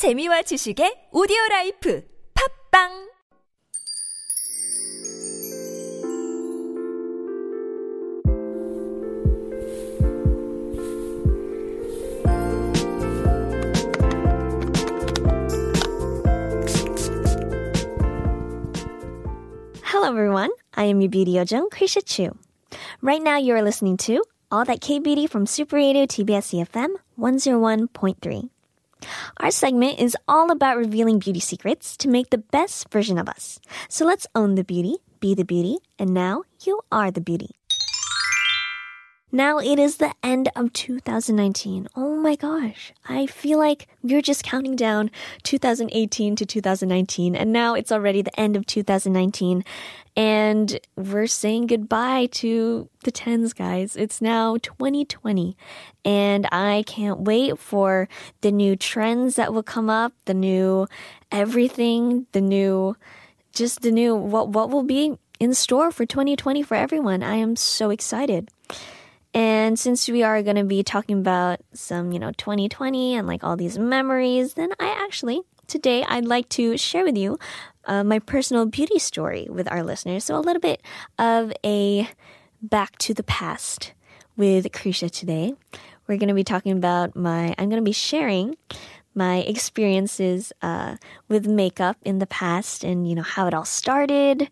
재미와 지식의 오디오 라이프 팝빵 Hello everyone. I am your beauty Yojung, Kriesha Chu. Right now you are listening to All That K-Beauty from Super Radio TBS EFM 101.3. Our segment is all about revealing beauty secrets to make the best version of us. So let's own the beauty, be the beauty, and now you are the beauty. Now it is the end of 2019. Oh my gosh. I feel like we're just counting down 2018 to 2019 and now it's already the end of 2019 and we're saying goodbye to the tens guys. It's now 2020 and I can't wait for the new trends that will come up, the new everything, the new just the new what what will be in store for 2020 for everyone. I am so excited. And since we are going to be talking about some, you know, 2020 and like all these memories, then I actually, today, I'd like to share with you uh, my personal beauty story with our listeners. So a little bit of a back to the past with Kriesha today. We're going to be talking about my, I'm going to be sharing my experiences uh, with makeup in the past and, you know, how it all started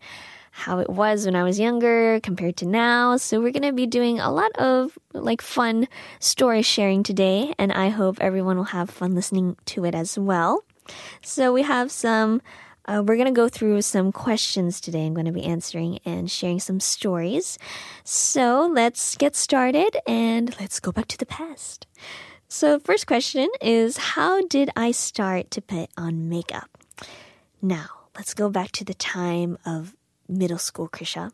how it was when I was younger compared to now. So we're going to be doing a lot of like fun story sharing today and I hope everyone will have fun listening to it as well. So we have some uh, we're going to go through some questions today. I'm going to be answering and sharing some stories. So let's get started and let's go back to the past. So, first question is How did I start to put on makeup? Now, let's go back to the time of middle school, Kriesha.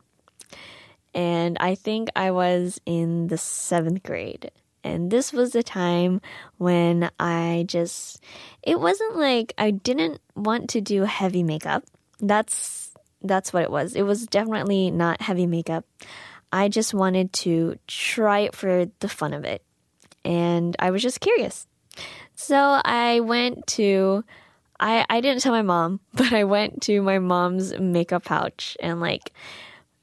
And I think I was in the seventh grade. And this was the time when I just, it wasn't like I didn't want to do heavy makeup. That's, that's what it was. It was definitely not heavy makeup. I just wanted to try it for the fun of it. And I was just curious. So I went to I I didn't tell my mom, but I went to my mom's makeup pouch and like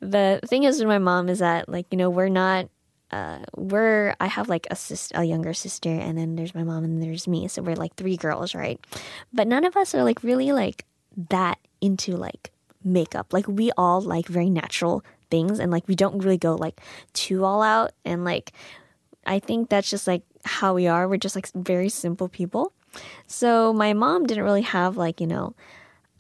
the thing is with my mom is that like you know we're not uh, we're I have like a sister, a younger sister, and then there's my mom and there's me, so we're like three girls, right? But none of us are like really like that into like makeup. Like we all like very natural things, and like we don't really go like too all out. And like I think that's just like how we are. We're just like very simple people. So my mom didn't really have like, you know,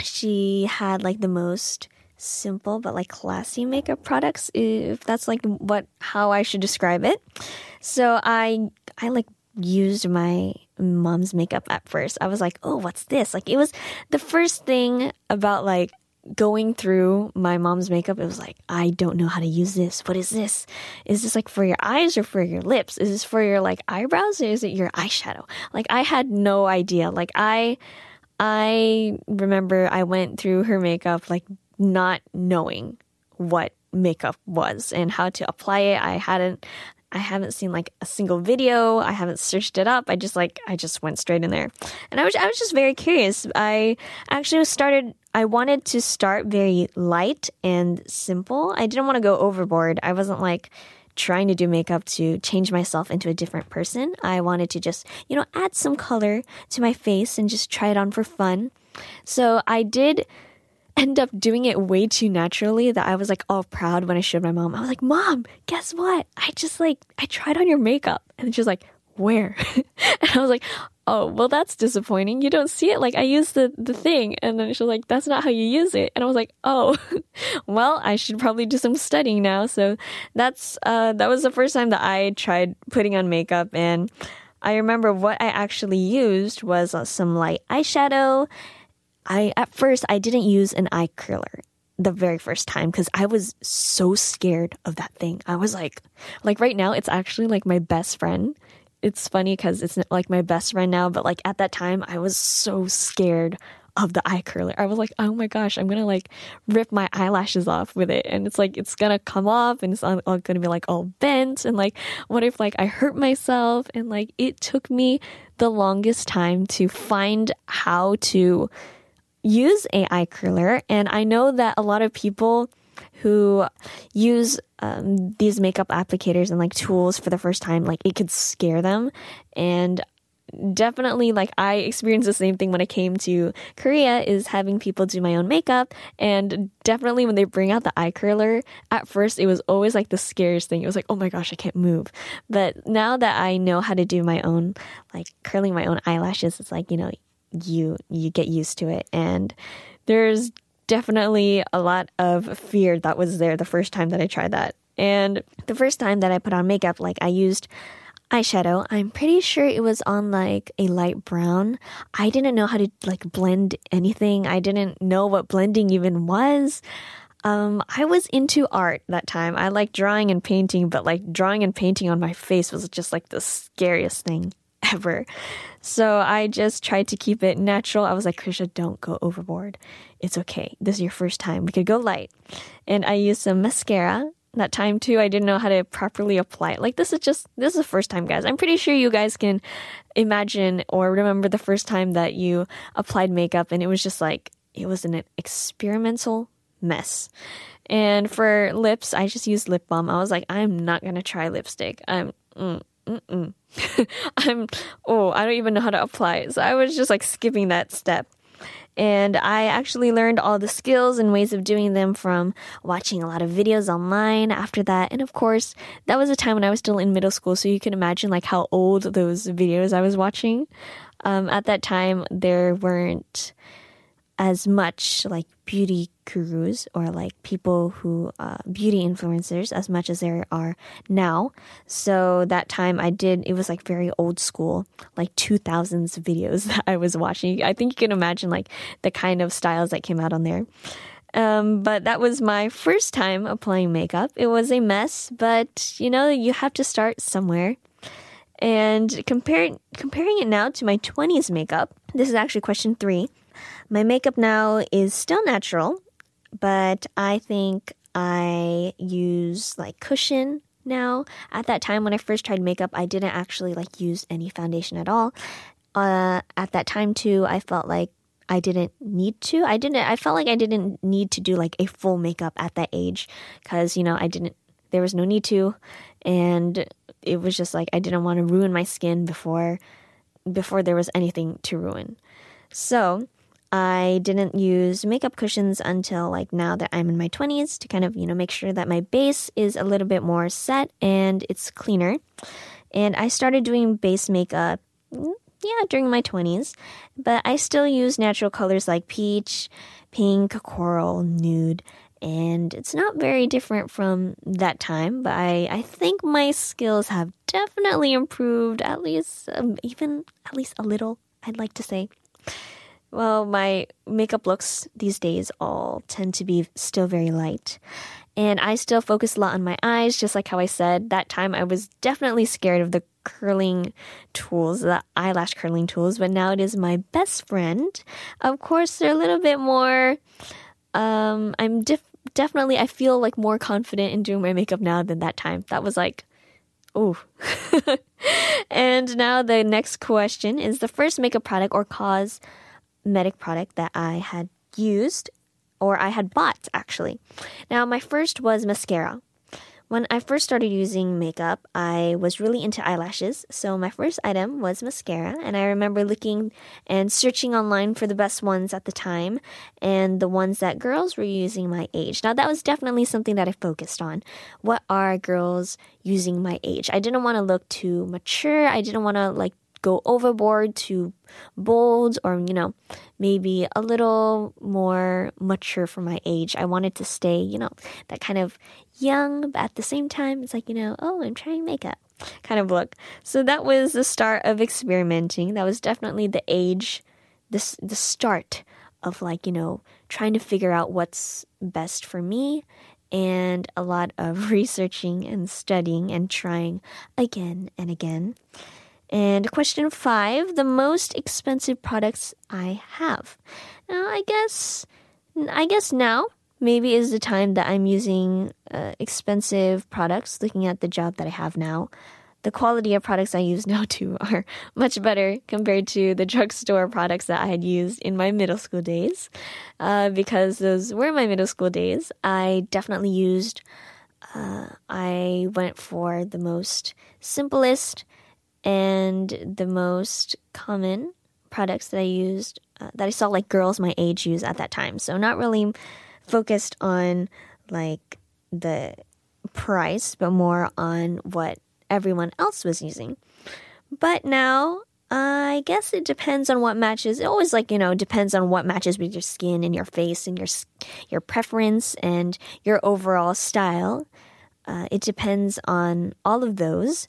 she had like the most simple but like classy makeup products if that's like what how I should describe it. So I I like used my mom's makeup at first. I was like, "Oh, what's this?" Like it was the first thing about like going through my mom's makeup, it was like, I don't know how to use this. What is this? Is this like for your eyes or for your lips? Is this for your like eyebrows or is it your eyeshadow? Like I had no idea. Like I I remember I went through her makeup like not knowing what makeup was and how to apply it. I hadn't I haven't seen like a single video. I haven't searched it up. I just like I just went straight in there. And I was I was just very curious. I actually started I wanted to start very light and simple. I didn't want to go overboard. I wasn't like trying to do makeup to change myself into a different person. I wanted to just, you know, add some color to my face and just try it on for fun. So I did end up doing it way too naturally that I was like all proud when I showed my mom. I was like, Mom, guess what? I just like, I tried on your makeup. And she's like, Where? and I was like, Oh, well, that's disappointing. You don't see it. Like, I used the, the thing. And then she's like, That's not how you use it. And I was like, Oh, well, I should probably do some studying now. So that's, uh, that was the first time that I tried putting on makeup. And I remember what I actually used was uh, some light eyeshadow I at first I didn't use an eye curler the very first time because I was so scared of that thing. I was like, like right now, it's actually like my best friend. It's funny because it's like my best friend now, but like at that time, I was so scared of the eye curler. I was like, oh my gosh, I'm gonna like rip my eyelashes off with it. And it's like, it's gonna come off and it's all, gonna be like all bent. And like, what if like I hurt myself? And like, it took me the longest time to find how to use a eye curler. And I know that a lot of people who use um, these makeup applicators and like tools for the first time, like it could scare them. And definitely like I experienced the same thing when I came to Korea is having people do my own makeup. And definitely when they bring out the eye curler at first it was always like the scariest thing. It was like oh my gosh I can't move. But now that I know how to do my own like curling my own eyelashes it's like you know you you get used to it. And there's definitely a lot of fear that was there the first time that I tried that and the first time that I put on makeup like I used eyeshadow. I'm pretty sure it was on like a light brown. I didn't know how to like blend anything. I didn't know what blending even was. Um, I was into art that time. I like drawing and painting, but like drawing and painting on my face was just like the scariest thing ever. So I just tried to keep it natural. I was like, Kriesha, don't go overboard. It's okay. This is your first time. We could go light. And I used some mascara that time too. I didn't know how to properly apply it. Like this is just this is the first time, guys. I'm pretty sure you guys can imagine or remember the first time that you applied makeup and it was just like it was an experimental mess. And for lips, I just used lip balm. I was like, I'm not gonna try lipstick. I'm mm, mm-mm. I'm oh, I don't even know how to apply it. So I was just like skipping that step. And I actually learned all the skills and ways of doing them from watching a lot of videos online after that. And of course, that was a time when I was still in middle school. So you can imagine like how old those videos I was watching. Um, at that time, there weren't as much like beauty gurus or like people who uh, beauty influencers as much as there are now. So that time I did it was like very old school, like 2000s videos that I was watching. I think you can imagine like the kind of styles that came out on there. Um, but that was my first time applying makeup. It was a mess, but you know, you have to start somewhere. And comparing comparing it now to my 20s makeup, this is actually question three. My makeup now is still natural, but I think I use like cushion now. At that time when I first tried makeup, I didn't actually like use any foundation at all. Uh, at that time too, I felt like I didn't need to. I didn't. I felt like I didn't need to do like a full makeup at that age because you know I didn't. There was no need to, and it was just like I didn't want to ruin my skin before before there was anything to ruin. So I didn't use makeup cushions until like now that I'm in my 20s to kind of, you know, make sure that my base is a little bit more set and it's cleaner. And I started doing base makeup, mm, yeah, during my 20s, but I still use natural colors like peach, pink, coral, nude, and it's not very different from that time, but I, I think my skills have definitely improved, at least, um, even at least a little, I'd like to say. Well, my makeup looks these days all tend to be still very light. And I still focus a lot on my eyes, just like how I said. That time I was definitely scared of the curling tools, the eyelash curling tools, but now it is my best friend. Of course, they're a little bit more, um, I'm def- definitely, I feel like more confident in doing my makeup now than that time. That was like, oh. and now the next question is the first makeup product or cause medic product that I had used or I had bought actually. Now, my first was mascara. When I first started using makeup, I was really into eyelashes. So my first item was mascara, and I remember looking and searching online for the best ones at the time and the ones that girls were using my age. Now that was definitely something that I focused on. What are girls using my age? I didn't want to look too mature. I didn't want to like go overboard too bold or, you know, maybe a little more mature for my age. I wanted to stay, you know, that kind of young, but at the same time, it's like, you know, oh, I'm trying makeup kind of look. So that was the start of experimenting. That was definitely the age, this the start of like, you know, trying to figure out what's best for me and a lot of researching and studying and trying again and again. And question five, the most expensive products I have. I guess, I guess now maybe is the time that I'm using uh, expensive products, looking at the job that I have now. The quality of products I use now too are much better compared to the drugstore products that I had used in my middle school days. Uh, because those were my middle school days. I definitely used, uh, I went for the most simplest and the most common products that I used, uh, that I saw like girls my age use at that time. So not really focused on like the price, but more on what everyone else was using. But now, I guess it depends on what matches. It always like you know depends on what matches with your skin and your face and your your preference and your overall style. Uh, it depends on all of those.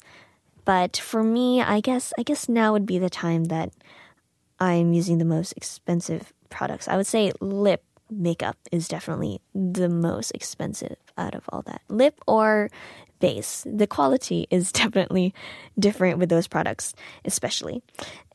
But for me, I guess I guess now would be the time that I'm using the most expensive products. I would say lip makeup is definitely the most expensive out of all that. Lip or base. The quality is definitely different with those products, especially.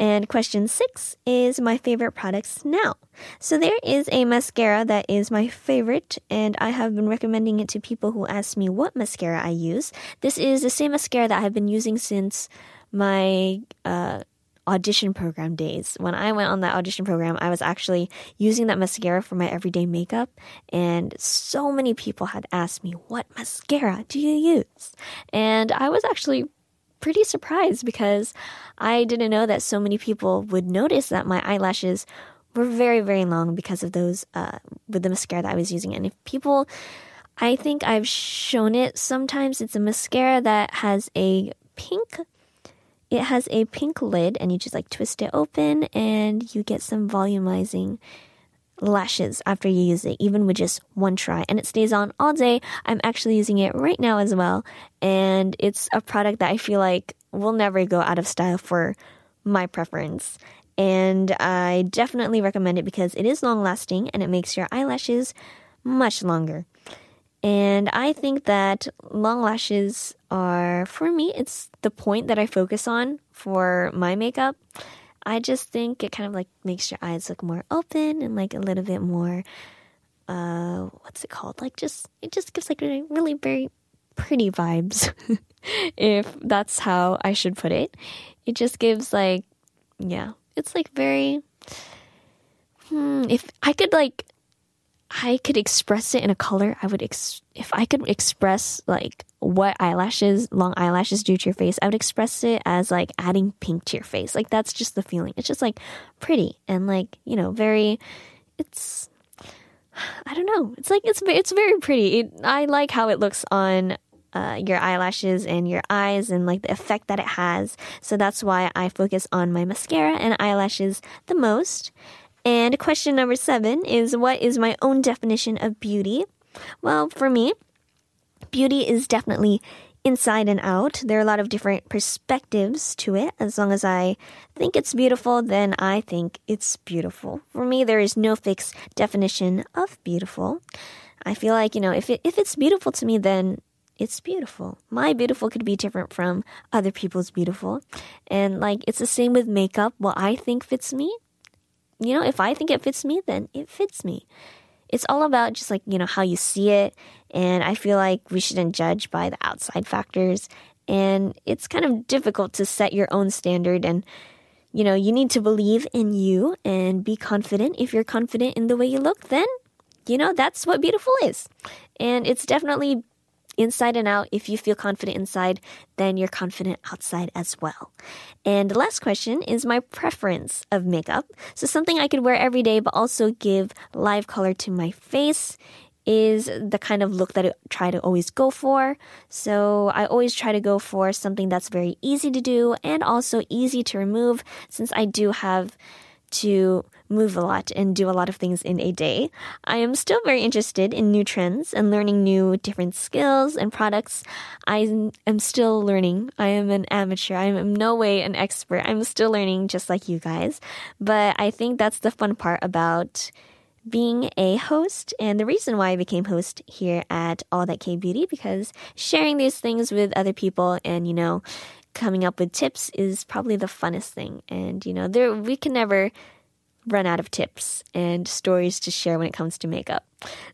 And question six is my favorite products now. So there is a mascara that is my favorite, and I have been recommending it to people who ask me what mascara I use. This is the same mascara that I've been using since my uh, audition program days. When I went on that audition program, I was actually using that mascara for my everyday makeup, and so many people had asked me, What mascara do you use? And I was actually pretty surprised because I didn't know that so many people would notice that my eyelashes were very, very long because of those, uh, with the mascara that I was using. And if people, I think I've shown it sometimes, it's a mascara that has a pink it has a pink lid, and you just like twist it open, and you get some volumizing lashes after you use it, even with just one try. And it stays on all day. I'm actually using it right now as well. And it's a product that I feel like will never go out of style for my preference. And I definitely recommend it because it is long lasting and it makes your eyelashes much longer. And I think that long lashes are, for me, it's the point that I focus on for my makeup. I just think it kind of like makes your eyes look more open and like a little bit more, uh, what's it called? Like just, it just gives like really very pretty vibes, if that's how I should put it. It just gives like, yeah, it's like very, hmm, if I could like I could express it in a color, I would ex- if I could express like what eyelashes, long eyelashes do to your face, I would express it as like adding pink to your face. Like that's just the feeling. It's just like pretty and like, you know, very it's I don't know. It's like it's it's very pretty. It, I like how it looks on uh, your eyelashes and your eyes and like the effect that it has. So that's why I focus on my mascara and eyelashes the most. And question number seven is What is my own definition of beauty? Well, for me, beauty is definitely inside and out. There are a lot of different perspectives to it. As long as I think it's beautiful, then I think it's beautiful. For me, there is no fixed definition of beautiful. I feel like, you know, if it, if it's beautiful to me, then it's beautiful. My beautiful could be different from other people's beautiful. And like it's the same with makeup. What I think fits me you know, if I think it fits me, then it fits me. It's all about just like, you know, how you see it. And I feel like we shouldn't judge by the outside factors. And it's kind of difficult to set your own standard. And, you know, you need to believe in you and be confident. If you're confident in the way you look, then, you know, that's what beautiful is. And it's definitely inside and out. If you feel confident inside, then you're confident outside as well. And the last question is my preference of makeup. So something I could wear every day, but also give live color to my face is the kind of look that I try to always go for. So I always try to go for something that's very easy to do and also easy to remove since I do have to move a lot and do a lot of things in a day. I am still very interested in new trends and learning new different skills and products. I am still learning. I am an amateur. I am in no way an expert. I'm still learning just like you guys. But I think that's the fun part about being a host and the reason why I became host here at All That K Beauty because sharing these things with other people and you know coming up with tips is probably the funnest thing. And, you know, there, we can never run out of tips and stories to share when it comes to makeup.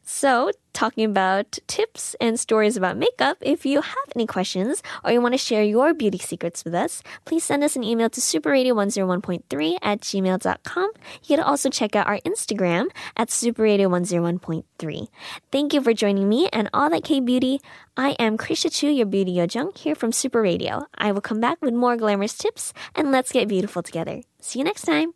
So, talking about tips and stories about makeup, if you have any questions or you want to share your beauty secrets with us, please send us an email to superradio101.3 at gmail.com. You can also check out our Instagram at superradio101.3. Thank you for joining me and all that K beauty. I am Kriesha Chu, your beauty yojung, here from Super Radio. I will come back with more glamorous tips and let's get beautiful together. See you next time.